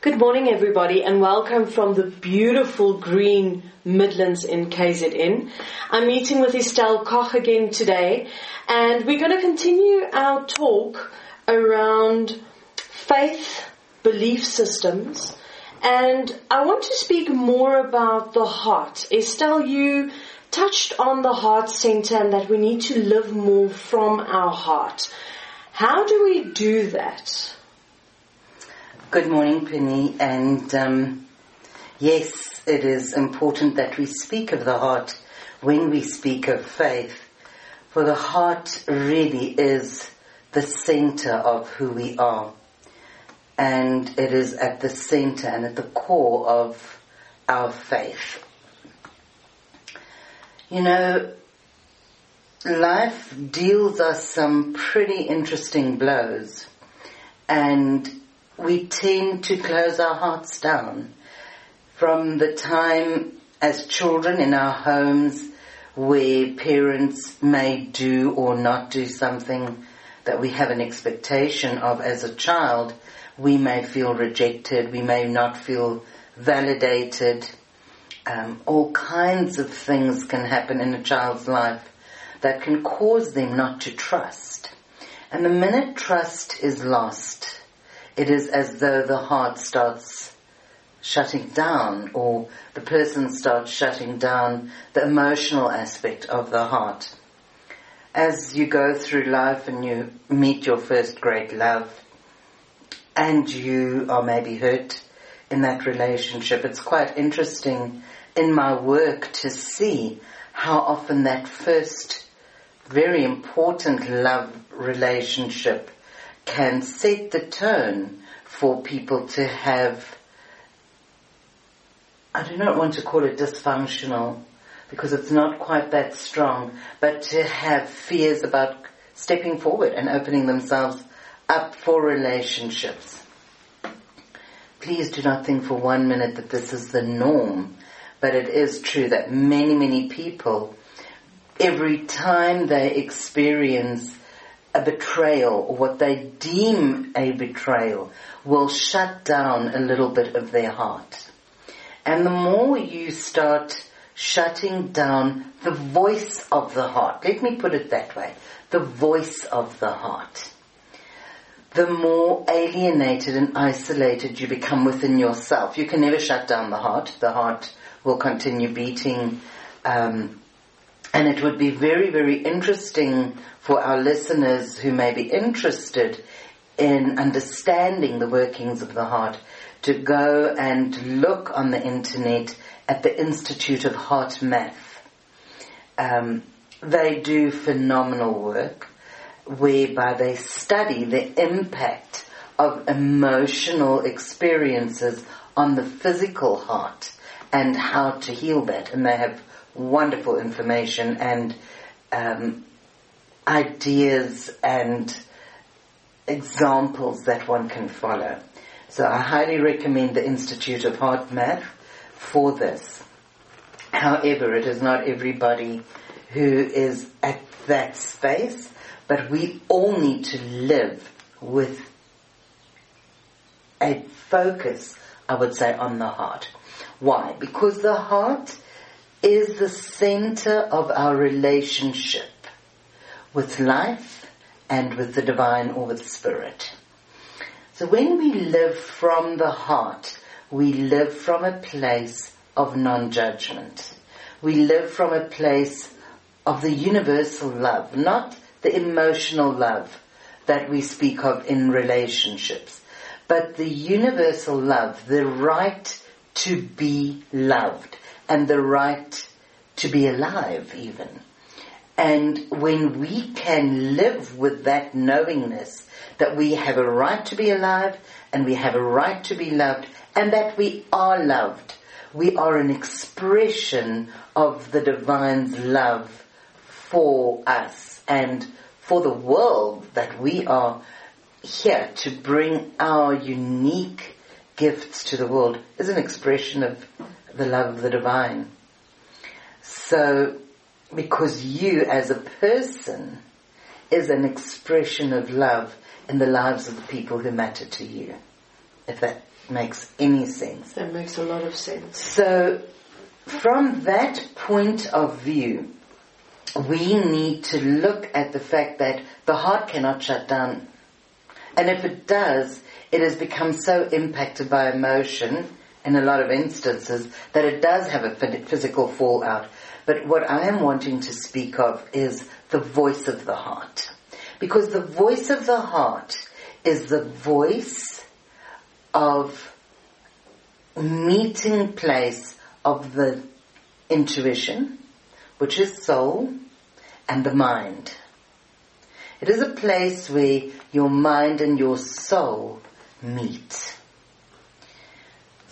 Good morning, everybody, and welcome from the beautiful green Midlands in KZN. I'm meeting with Estelle Koch again today, and we're going to continue our talk around faith, belief systems, and I want to speak more about the heart. Estelle, you touched on the heart center and that we need to live more from our heart. How do we do that? Good morning, Penny. And um, yes, it is important that we speak of the heart when we speak of faith, for the heart really is the center of who we are. And it is at the center and at the core of our faith. You know, life deals us some pretty interesting blows and we tend to close our hearts down from the time as children in our homes where parents may do or not do something that we have an expectation of as a child, we may feel rejected, we may not feel validated. Um, all kinds of things can happen in a child's life that can cause them not to trust. And the minute trust is lost, it is as though the heart starts shutting down or the person starts shutting down the emotional aspect of the heart. As you go through life and you meet your first great love and you are maybe hurt in that relationship, it's quite interesting in my work to see how often that first very important love relationship can set the tone for people to have, I do not want to call it dysfunctional because it's not quite that strong, but to have fears about stepping forward and opening themselves up for relationships. Please do not think for one minute that this is the norm, but it is true that many, many people every time they experience a betrayal or what they deem a betrayal will shut down a little bit of their heart. And the more you start shutting down the voice of the heart, let me put it that way, the voice of the heart, the more alienated and isolated you become within yourself. You can never shut down the heart. The heart will continue beating um, and it would be very, very interesting for our listeners who may be interested in understanding the workings of the heart to go and look on the internet at the Institute of HeartMath. Um, they do phenomenal work whereby they study the impact of emotional experiences on the physical heart and how to heal that. And they have wonderful information and um, ideas and examples that one can follow. So I highly recommend the Institute of HeartMath for this. However, it is not everybody who is at that space, but we all need to live with a focus, I would say, on the heart. Why? Because the heart is the center of our relationship with life and with the divine or with spirit. So when we live from the heart, we live from a place of non-judgment. We live from a place of the universal love, not the emotional love that we speak of in relationships, but the universal love, the right to be loved and the right to be alive even. And when we can live with that knowingness that we have a right to be alive and we have a right to be loved and that we are loved, we are an expression of the divine's love for us and for the world that we are here to bring our unique gifts to the world is an expression of the love of the divine. So, because you as a person is an expression of love in the lives of the people who matter to you. if that makes any sense. That makes a lot of sense. So, from that point of view, we need to look at the fact that the heart cannot shut down. And if it does, it has become so impacted by emotion in a lot of instances that it does have a physical fallout. But what I am wanting to speak of is the voice of the heart. Because the voice of the heart is the voice of meeting place of the intuition, which is soul, and the mind. It is a place where your mind and your soul meet.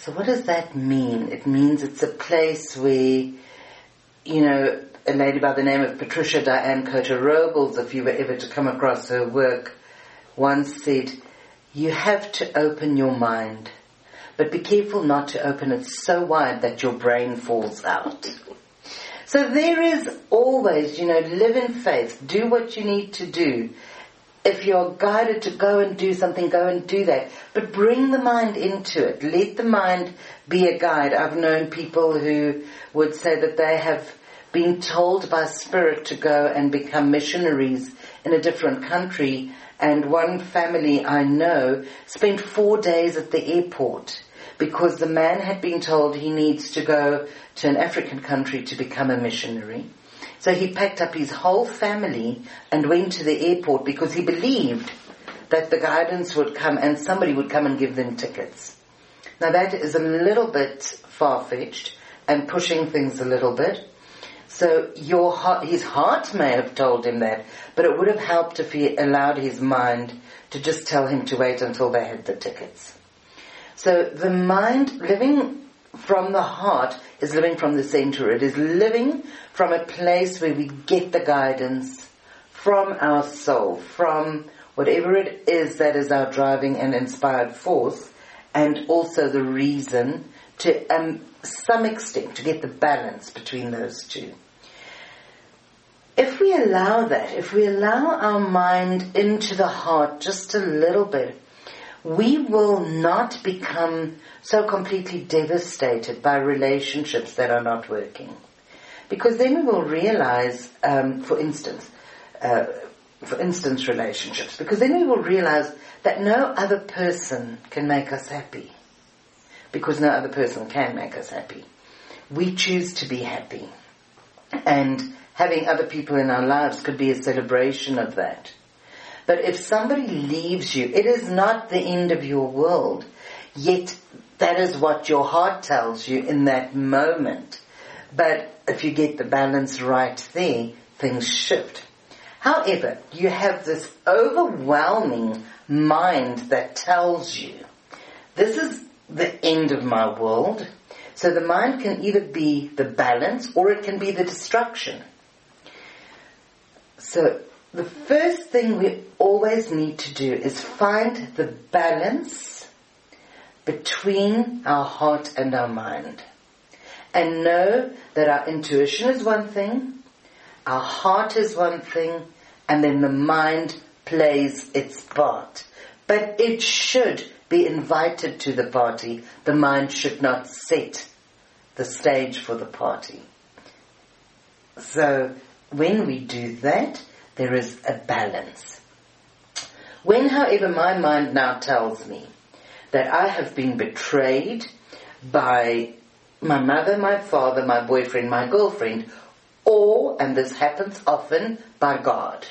So what does that mean? It means it's a place where, you know, a lady by the name of Patricia Diane Cota-Robles, if you were ever to come across her work, once said, you have to open your mind, but be careful not to open it so wide that your brain falls out. So there is always, you know, live in faith, do what you need to do. If you're guided to go and do something, go and do that. But bring the mind into it. Let the mind be a guide. I've known people who would say that they have been told by spirit to go and become missionaries in a different country and one family I know spent four days at the airport because the man had been told he needs to go to an African country to become a missionary. So he packed up his whole family and went to the airport because he believed that the guidance would come and somebody would come and give them tickets. Now that is a little bit far-fetched and pushing things a little bit. So your heart, his heart may have told him that, but it would have helped if he allowed his mind to just tell him to wait until they had the tickets. So the mind living from the heart is living from the center. It is living from a place where we get the guidance from our soul, from whatever it is that is our driving and inspired force, and also the reason to um, some extent to get the balance between those two. If we allow that, if we allow our mind into the heart just a little bit, we will not become so completely devastated by relationships that are not working. Because then we will realize, um, for instance, uh, for instance relationships, because then we will realize that no other person can make us happy. Because no other person can make us happy. We choose to be happy. And having other people in our lives could be a celebration of that. But if somebody leaves you, it is not the end of your world. Yet that is what your heart tells you in that moment. But if you get the balance right there, things shift. However, you have this overwhelming mind that tells you, this is the end of my world. So the mind can either be the balance or it can be the destruction. So the first thing we always need to do is find the balance between our heart and our mind. And know that our intuition is one thing, our heart is one thing, and then the mind plays its part. But it should be invited to the party. The mind should not set the stage for the party. So when we do that, there is a balance. When, however, my mind now tells me that I have been betrayed by my mother, my father, my boyfriend, my girlfriend, or, and this happens often, by God.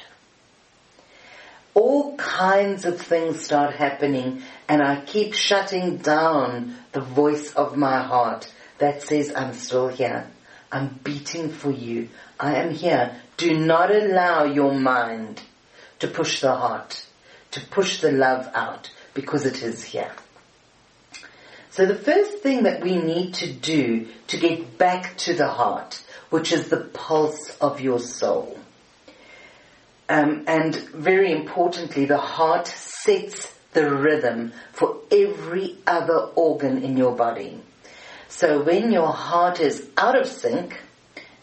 All kinds of things start happening and I keep shutting down the voice of my heart that says, I'm still here. I'm beating for you. I am here. Do not allow your mind to push the heart, to push the love out, because it is here. So the first thing that we need to do to get back to the heart, which is the pulse of your soul, um, and very importantly, the heart sets the rhythm for every other organ in your body. So when your heart is out of sync,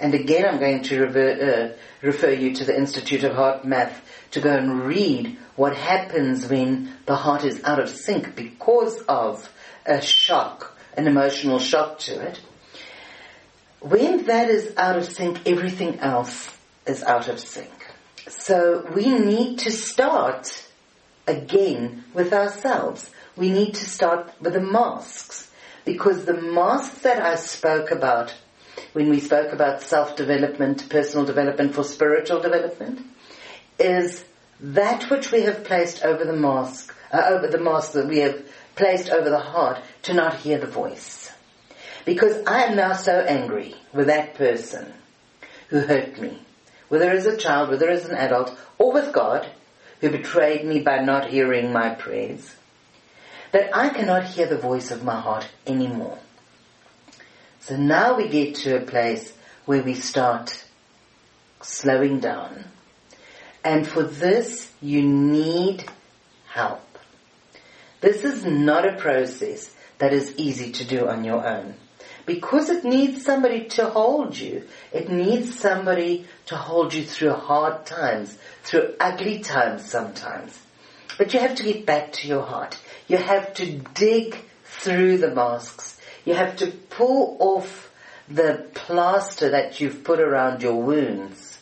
And again, I'm going to uh, refer you to the Institute of HeartMath to go and read what happens when the heart is out of sync because of a shock, an emotional shock to it. When that is out of sync, everything else is out of sync. So we need to start again with ourselves. We need to start with the masks because the masks that I spoke about when we spoke about self-development, personal development for spiritual development is that which we have placed over the mask, uh, over the mask that we have placed over the heart to not hear the voice. Because I am now so angry with that person who hurt me, whether as a child, whether as an adult, or with God, who betrayed me by not hearing my prayers, that I cannot hear the voice of my heart anymore. So now we get to a place where we start slowing down. And for this, you need help. This is not a process that is easy to do on your own. Because it needs somebody to hold you. It needs somebody to hold you through hard times, through ugly times sometimes. But you have to get back to your heart. You have to dig through the masks. You have to pull off the plaster that you've put around your wounds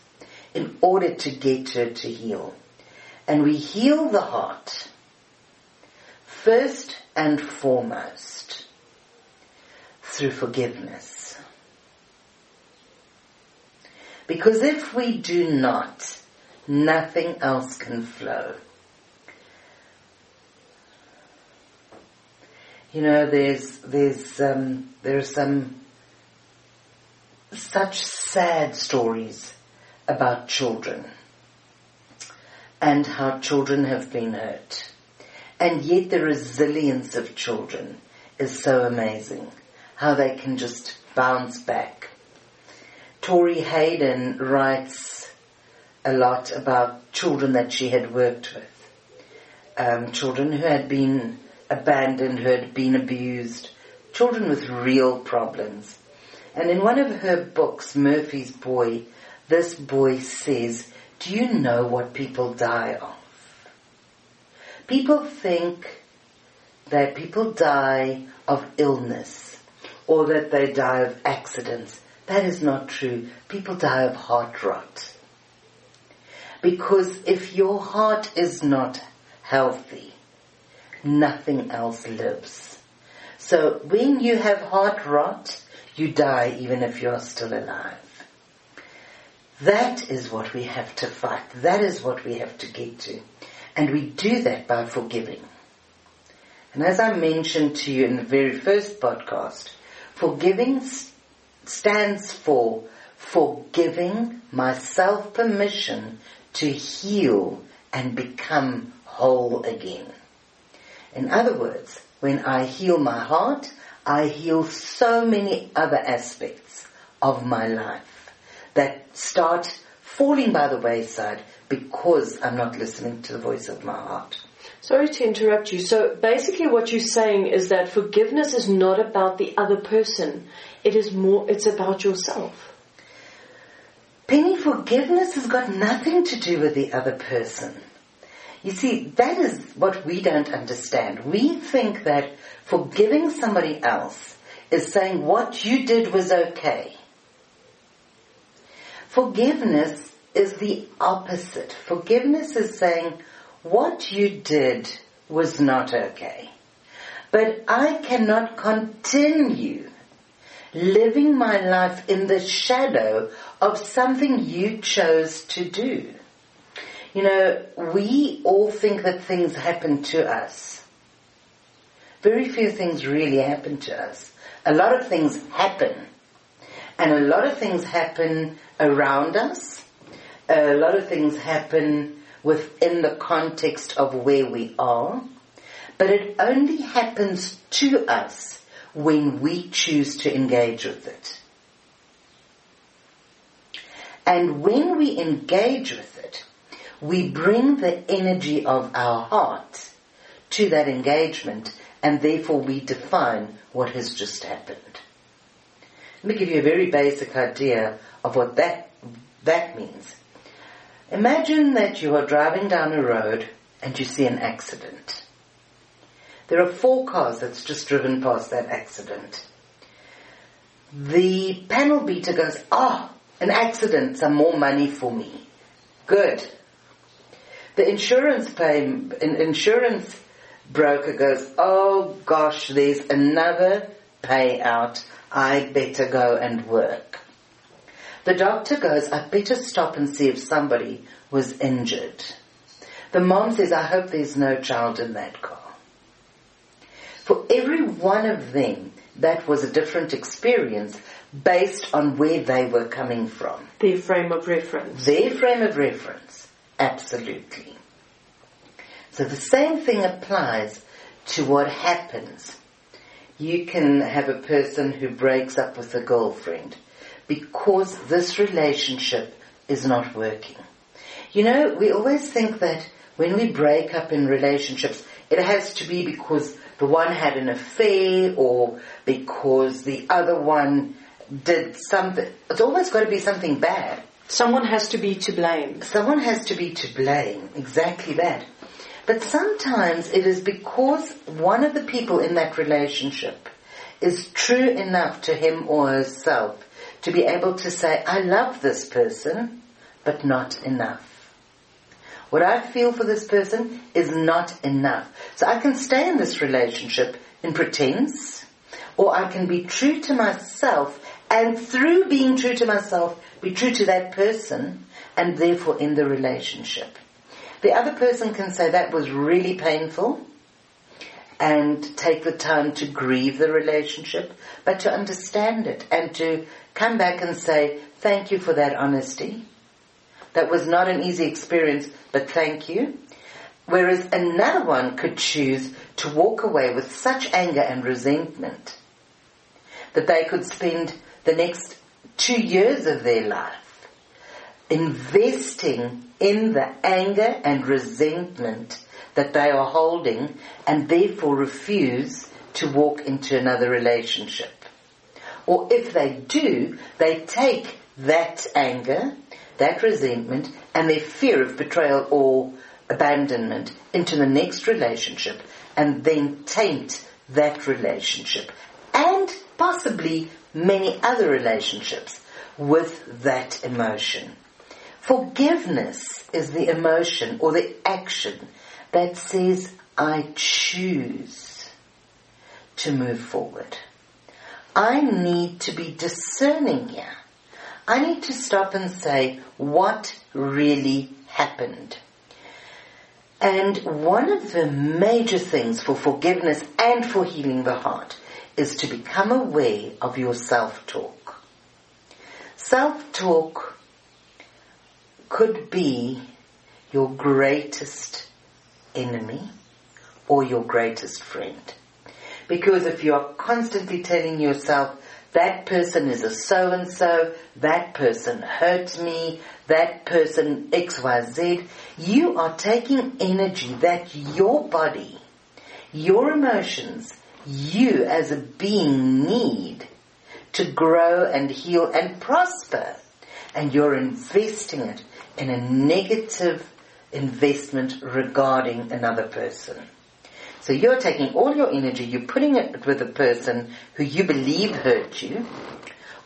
in order to get her to heal. And we heal the heart first and foremost through forgiveness. Because if we do not, nothing else can flow. You know, there's, there's, um, there are some such sad stories about children and how children have been hurt. And yet the resilience of children is so amazing. How they can just bounce back. Torey Hayden writes a lot about children that she had worked with. Um, children who had been abandoned, who had been abused, children with real problems. And in one of her books, Murphy's Boy, this boy says, do you know what people die of? People think that people die of illness or that they die of accidents. That is not true. People die of heart rot. Because if your heart is not healthy, nothing else lives. So when you have heart rot, you die even if you're still alive. That is what we have to fight. That is what we have to get to. And we do that by forgiving. And as I mentioned to you in the very first podcast, forgiving stands for forgiving myself permission to heal and become whole again. In other words, when I heal my heart, I heal so many other aspects of my life that start falling by the wayside because I'm not listening to the voice of my heart. Sorry to interrupt you. So basically what you're saying is that forgiveness is not about the other person. It is more, it's about yourself. Penny, forgiveness has got nothing to do with the other person. You see, that is what we don't understand. We think that forgiving somebody else is saying what you did was okay. Forgiveness is the opposite. Forgiveness is saying what you did was not okay. But I cannot continue living my life in the shadow of something you chose to do. You know, we all think that things happen to us. Very few things really happen to us. A lot of things happen. And a lot of things happen around us. A lot of things happen within the context of where we are. But it only happens to us when we choose to engage with it. And when we engage with it, we bring the energy of our heart to that engagement and therefore we define what has just happened. Let me give you a very basic idea of what that, that means. Imagine that you are driving down a road and you see an accident. There are four cars that's just driven past that accident. The panel beater goes, ah, an accident, some more money for me. Good. The insurance pay, insurance broker goes, oh gosh, there's another payout. I better go and work. The doctor goes, I better stop and see if somebody was injured. The mom says, I hope there's no child in that car. For every one of them, that was a different experience based on where they were coming from. Their frame of reference. Their frame of reference. Absolutely. So the same thing applies to what happens. You can have a person who breaks up with a girlfriend because this relationship is not working. You know, we always think that when we break up in relationships, it has to be because the one had an affair or because the other one did something. It's always got to be something bad. Someone has to be to blame. Someone has to be to blame. Exactly that. But sometimes it is because one of the people in that relationship is true enough to him or herself to be able to say, I love this person, but not enough. What I feel for this person is not enough. So I can stay in this relationship in pretense, or I can be true to myself and through being true to myself, be true to that person and therefore in the relationship. The other person can say that was really painful and take the time to grieve the relationship, but to understand it and to come back and say, thank you for that honesty. That was not an easy experience, but thank you. Whereas another one could choose to walk away with such anger and resentment that they could spend the next two years of their life investing in the anger and resentment that they are holding and therefore refuse to walk into another relationship. Or if they do, they take that anger, that resentment, and their fear of betrayal or abandonment into the next relationship and then taint that relationship and possibly many other relationships with that emotion. Forgiveness is the emotion or the action that says, I choose to move forward. I need to be discerning here. I need to stop and say, what really happened? And one of the major things for forgiveness and for healing the heart is to become aware of your self-talk. Self-talk could be your greatest enemy or your greatest friend. Because if you are constantly telling yourself, that person is a so and so, that person hurts me, that person XYZ, you are taking energy that your body, your emotions, you as a being need to grow and heal and prosper. And you're investing it in a negative investment regarding another person. So you're taking all your energy, you're putting it with a person who you believe hurt you,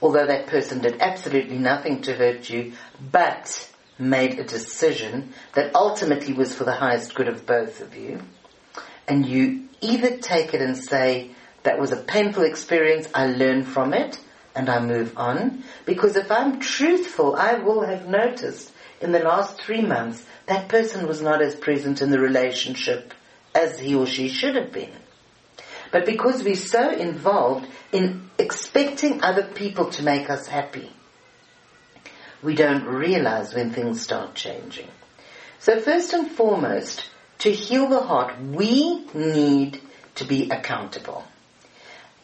although that person did absolutely nothing to hurt you, but made a decision that ultimately was for the highest good of both of you. And you either take it and say, that was a painful experience, I learn from it, and I move on. Because if I'm truthful, I will have noticed in the last three months that person was not as present in the relationship as he or she should have been. But because we're so involved in expecting other people to make us happy, we don't realize when things start changing. So first and foremost, to heal the heart, we need to be accountable.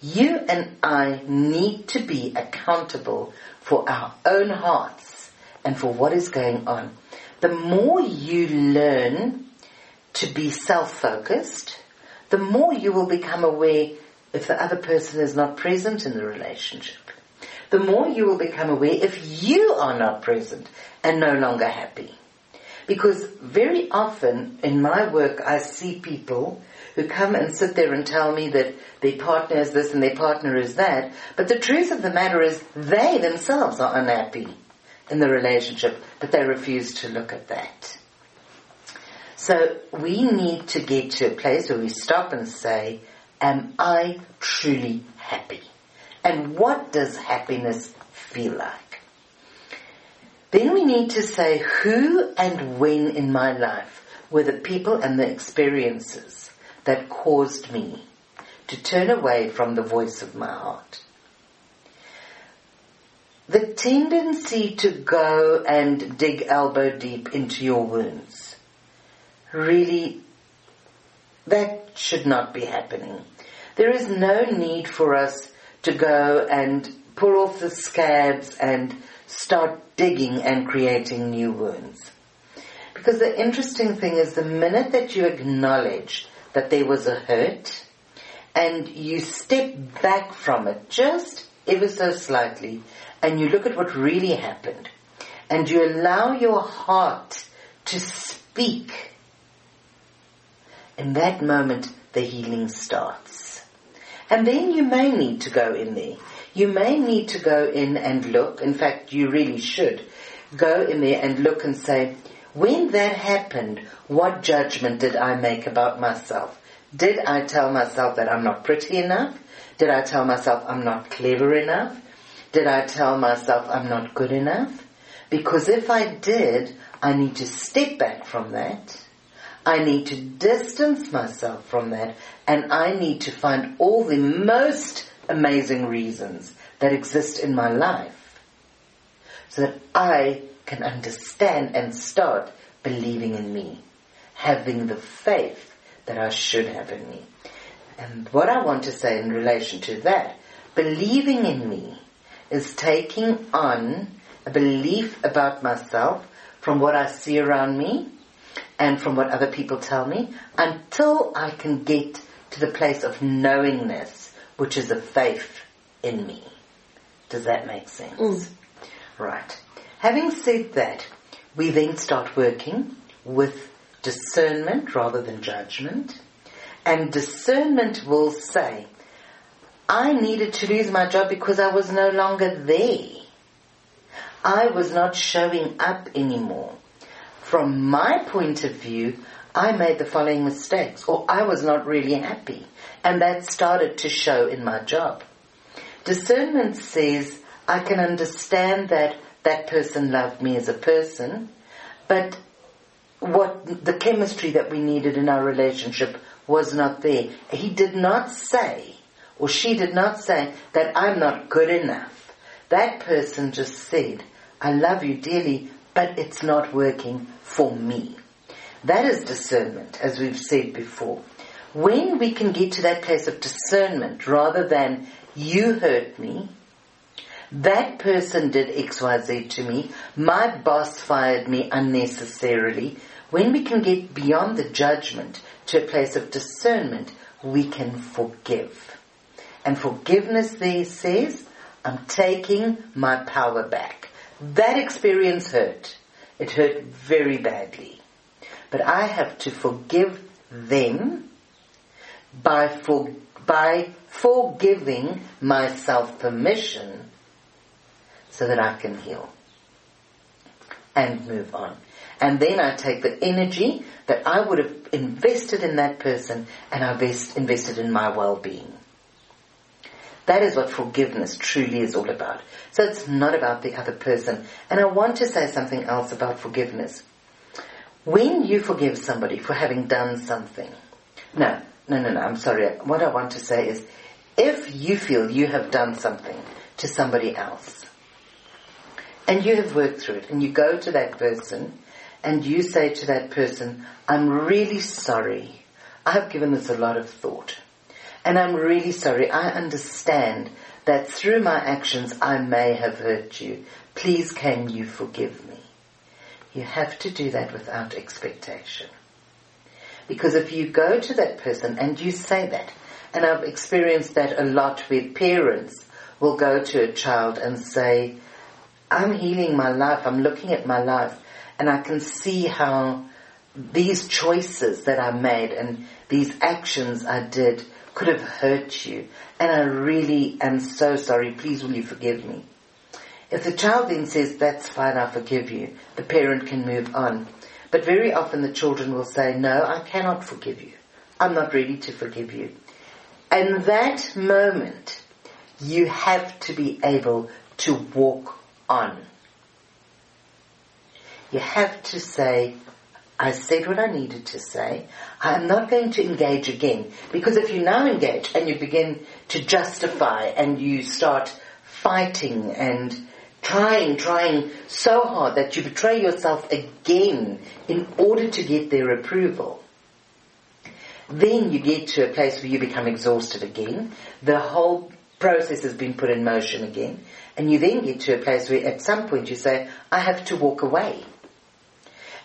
You and I need to be accountable for our own hearts and for what is going on. The more you learn to be self-focused, the more you will become aware if the other person is not present in the relationship. the more you will become aware if you are not present and no longer happy. Because very often in my work I see people who come and sit there and tell me that their partner is this and their partner is that, but the truth of the matter is they themselves are unhappy in the relationship, but they refuse to look at that. So we need to get to a place where we stop and say, am I truly happy? And what does happiness feel like? Then we need to say who and when in my life were the people and the experiences that caused me to turn away from the voice of my heart. The tendency to go and dig elbow deep into your wounds, really, that should not be happening. There is no need for us to go and pull off the scabs and start digging and creating new wounds. Because the interesting thing is the minute that you acknowledge that there was a hurt and you step back from it just ever so slightly and you look at what really happened and you allow your heart to speak, in that moment the healing starts. And then you may need to go in there. You may need to go in and look. In fact, you really should go in there and look and say, when that happened, what judgment did I make about myself? Did I tell myself that I'm not pretty enough? Did I tell myself I'm not clever enough? Did I tell myself I'm not good enough? Because if I did, I need to step back from that I need to distance myself from that and I need to find all the most amazing reasons that exist in my life so that I can understand and start believing in me, having the faith that I should have in me. And what I want to say in relation to that, believing in me is taking on a belief about myself from what I see around me and from what other people tell me until I can get to the place of knowingness, which is a faith in me. Does that make sense? Mm. Right. Having said that, we then start working with discernment rather than judgment. And discernment will say, I needed to lose my job because I was no longer there. I was not showing up anymore from my point of view, I made the following mistakes, or I was not really happy. And that started to show in my job. Discernment says, I can understand that that person loved me as a person, but what the chemistry that we needed in our relationship was not there. He did not say, or she did not say, that I'm not good enough. That person just said, I love you dearly, but it's not working for me. That is discernment, as we've said before. When we can get to that place of discernment rather than you hurt me, that person did XYZ to me, my boss fired me unnecessarily, when we can get beyond the judgment to a place of discernment, we can forgive. And forgiveness there says, I'm taking my power back. That experience hurt. It hurt very badly. But I have to forgive them by, for, by forgiving myself permission so that I can heal and move on. And then I take the energy that I would have invested in that person and I invest, invested in my well-being. That is what forgiveness truly is all about. So it's not about the other person. And I want to say something else about forgiveness. When you forgive somebody for having done something, no, no, no, no, I'm sorry. What I want to say is, if you feel you have done something to somebody else, and you have worked through it, and you go to that person, and you say to that person, I'm really sorry. I have given this a lot of thought. And I'm really sorry. I understand that through my actions I may have hurt you. Please can you forgive me? You have to do that without expectation. Because if you go to that person and you say that, and I've experienced that a lot with parents will go to a child and say, I'm healing my life, I'm looking at my life, and I can see how these choices that I made and these actions I did could have hurt you. And I really am so sorry. Please will you forgive me? If the child then says, that's fine, I forgive you, the parent can move on. But very often the children will say, no, I cannot forgive you. I'm not ready to forgive you. And that moment, you have to be able to walk on. You have to say, I said what I needed to say. I'm not going to engage again. Because if you now engage and you begin to justify and you start fighting and trying, trying so hard that you betray yourself again in order to get their approval, then you get to a place where you become exhausted again. The whole process has been put in motion again. And you then get to a place where at some point you say, I have to walk away.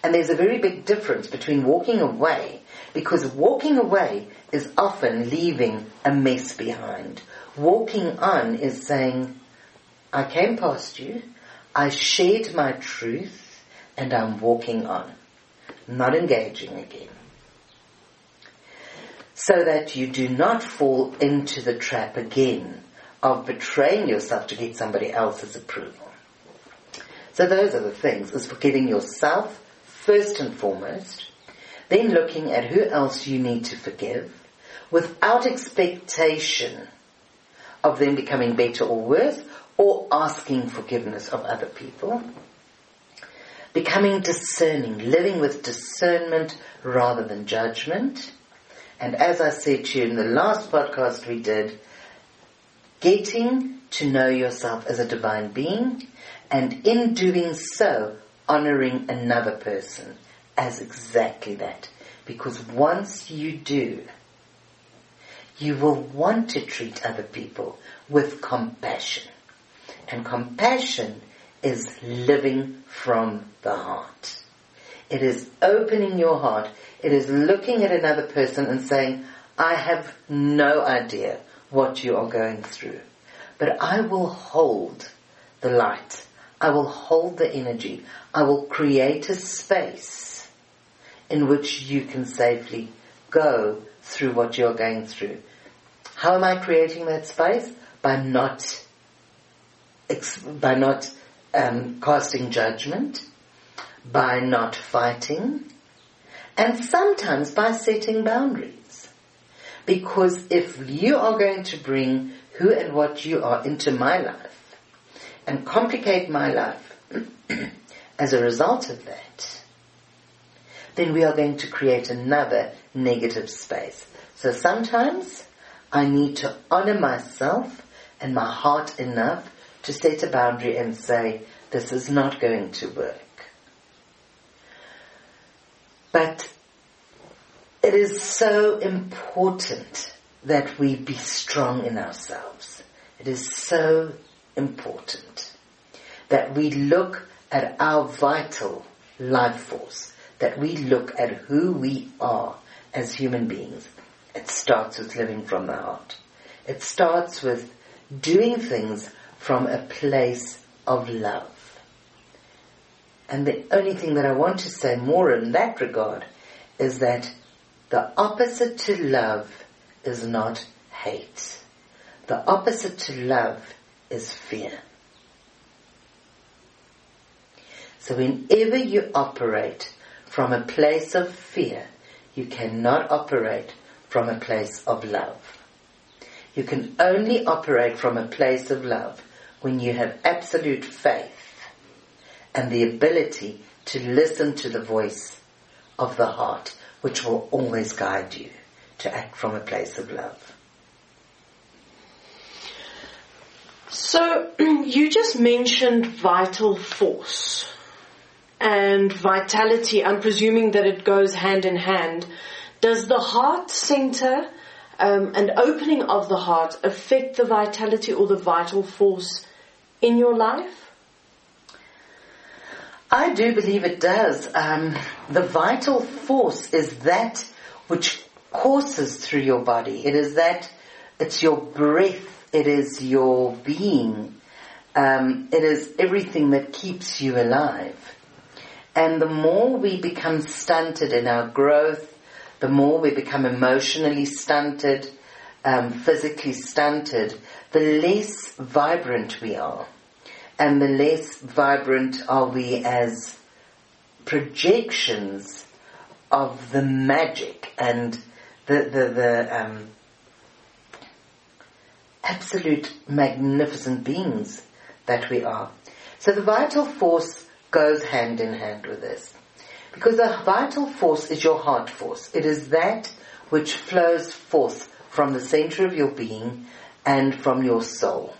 And there's a very big difference between walking away, because walking away is often leaving a mess behind. Walking on is saying, I came past you, I shared my truth, and I'm walking on. Not engaging again. So that you do not fall into the trap again of betraying yourself to get somebody else's approval. So those are the things, is forgiving yourself first and foremost, then looking at who else you need to forgive without expectation of them becoming better or worse or asking forgiveness of other people. Becoming discerning, living with discernment rather than judgment. And as I said to you in the last podcast we did, getting to know yourself as a divine being and in doing so, honoring another person as exactly that. Because once you do, you will want to treat other people with compassion. And compassion is living from the heart. It is opening your heart. It is looking at another person and saying, I have no idea what you are going through, but I will hold the light. I will hold the energy. I will create a space in which you can safely go through what you're going through. How am I creating that space? By not, by not um, casting judgment, by not fighting, and sometimes by setting boundaries. Because if you are going to bring who and what you are into my life and complicate my life as a result of that, then we are going to create another negative space. So sometimes I need to honor myself and my heart enough to set a boundary and say, this is not going to work. But it is so important that we be strong in ourselves. It is so important that we look at our vital life force, that we look at who we are as human beings. It starts with living from the heart. It starts with doing things from a place of love. And the only thing that I want to say more in that regard is that the opposite to love is not hate. The opposite to love is fear. So whenever you operate from a place of fear, you cannot operate from a place of love. You can only operate from a place of love when you have absolute faith and the ability to listen to the voice of the heart, which will always guide you to act from a place of love. So, you just mentioned vital force and vitality. I'm presuming that it goes hand in hand. Does the heart center um, and opening of the heart affect the vitality or the vital force in your life? I do believe it does. Um, the vital force is that which courses through your body. It is that, it's your breath It is your being. Um, it is everything that keeps you alive. And the more we become stunted in our growth, the more we become emotionally stunted, um, physically stunted, the less vibrant we are. And the less vibrant are we as projections of the magic and the, the, the um, absolute magnificent beings that we are. So the vital force goes hand in hand with this. Because the vital force is your heart force. It is that which flows forth from the center of your being and from your soul.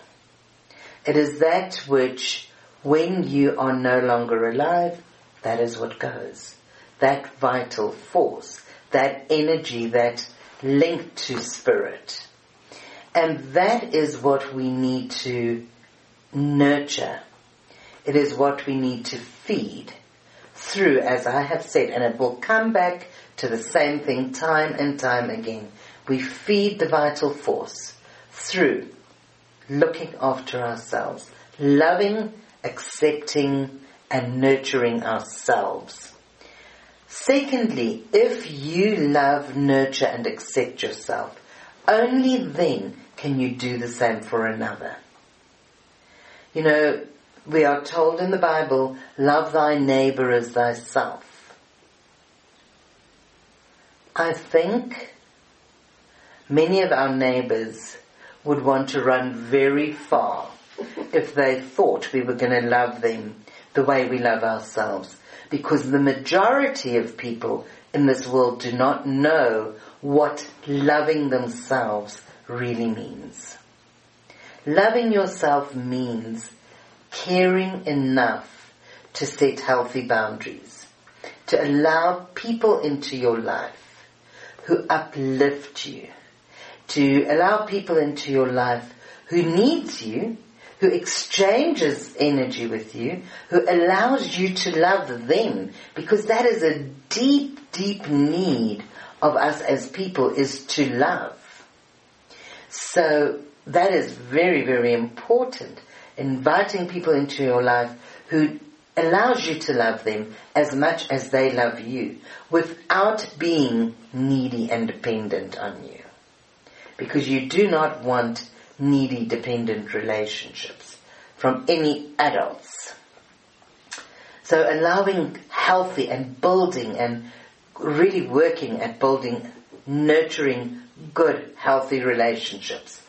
It is that which, when you are no longer alive, that is what goes. That vital force, that energy, that link to spirit. And that is what we need to nurture. It is what we need to feed through, as I have said, and it will come back to the same thing time and time again. We feed the vital force through looking after ourselves, loving, accepting, and nurturing ourselves. Secondly, if you love, nurture, and accept yourself, only then can you do the same for another. You know, we are told in the Bible, love thy neighbor as thyself. I think many of our neighbors would want to run very far if they thought we were going to love them the way we love ourselves. Because the majority of people in this world do not know what loving themselves really means. Loving yourself means caring enough to set healthy boundaries, to allow people into your life who uplift you, to allow people into your life who needs you, who exchanges energy with you, who allows you to love them, because that is a deep, deep need of us as people is to love. So that is very, very important. Inviting people into your life who allows you to love them as much as they love you without being needy and dependent on you. Because you do not want needy dependent relationships from any adults. So allowing healthy and building and really working at building, nurturing good, healthy relationships.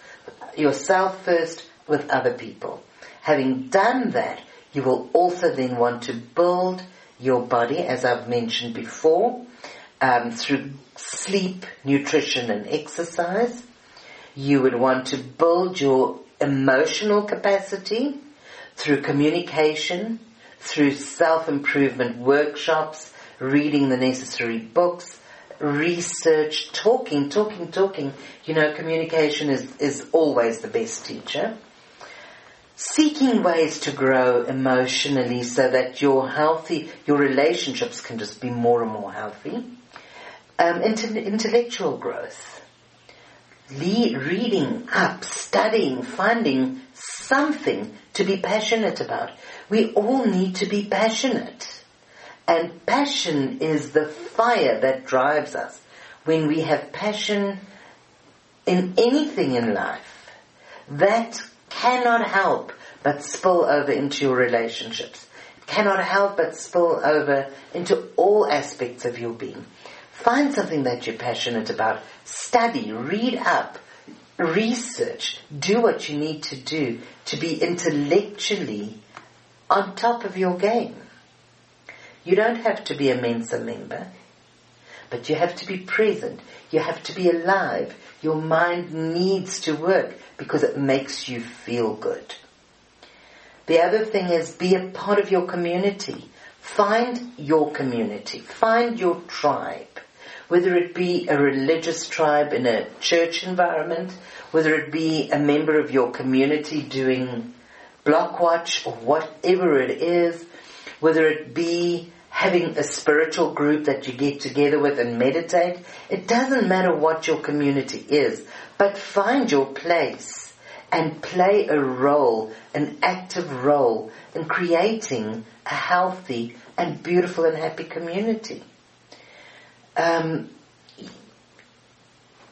Yourself first with other people. Having done that, you will also then want to build your body, as I've mentioned before, um, through sleep, nutrition, and exercise. You would want to build your emotional capacity through communication, through self-improvement workshops, reading the necessary books, research, talking, talking, talking. You know, communication is, is always the best teacher. Seeking ways to grow emotionally so that your healthy, your relationships can just be more and more healthy. Um, intellectual growth. Le- reading up, studying, finding something to be passionate about. We all need to be passionate. And passion is the fire that drives us. When we have passion in anything in life, that cannot help but spill over into your relationships. Cannot help but spill over into all aspects of your being. Find something that you're passionate about. Study, read up, research, do what you need to do to be intellectually on top of your game. You don't have to be a Mensa member, but you have to be present. You have to be alive. Your mind needs to work because it makes you feel good. The other thing is be a part of your community. Find your community. Find your tribe. Whether it be a religious tribe in a church environment, whether it be a member of your community doing block watch or whatever it is, whether it be having a spiritual group that you get together with and meditate. It doesn't matter what your community is, but find your place and play a role, an active role in creating a healthy and beautiful and happy community. Um,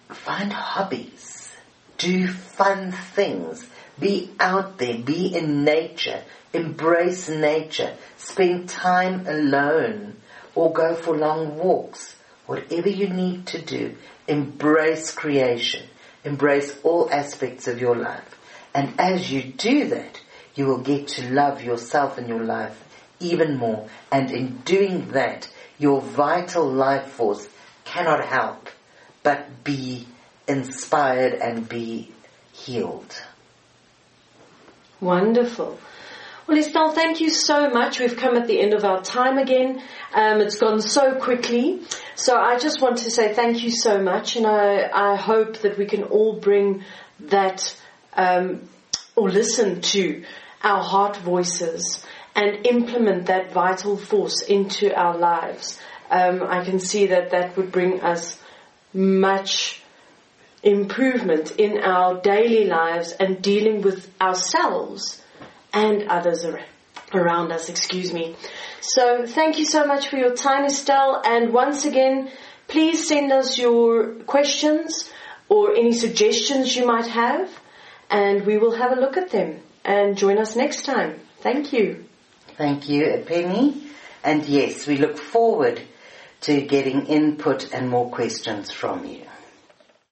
find hobbies, do fun things, be out there, be in nature, embrace nature, spend time alone, or go for long walks. Whatever you need to do, embrace creation, embrace all aspects of your life. And as you do that, you will get to love yourself and your life even more. And in doing that, your vital life force cannot help but be inspired and be healed. Wonderful. Well, Estelle, thank you so much. We've come at the end of our time again. Um, it's gone so quickly. So I just want to say thank you so much, and I, I hope that we can all bring that um, or listen to our heart voices and implement that vital force into our lives. Um, I can see that that would bring us much improvement in our daily lives and dealing with ourselves and others around us, excuse me. So thank you so much for your time, Estelle. And once again, please send us your questions or any suggestions you might have and we will have a look at them and join us next time. Thank you. Thank you, Penny. And yes, we look forward to getting input and more questions from you.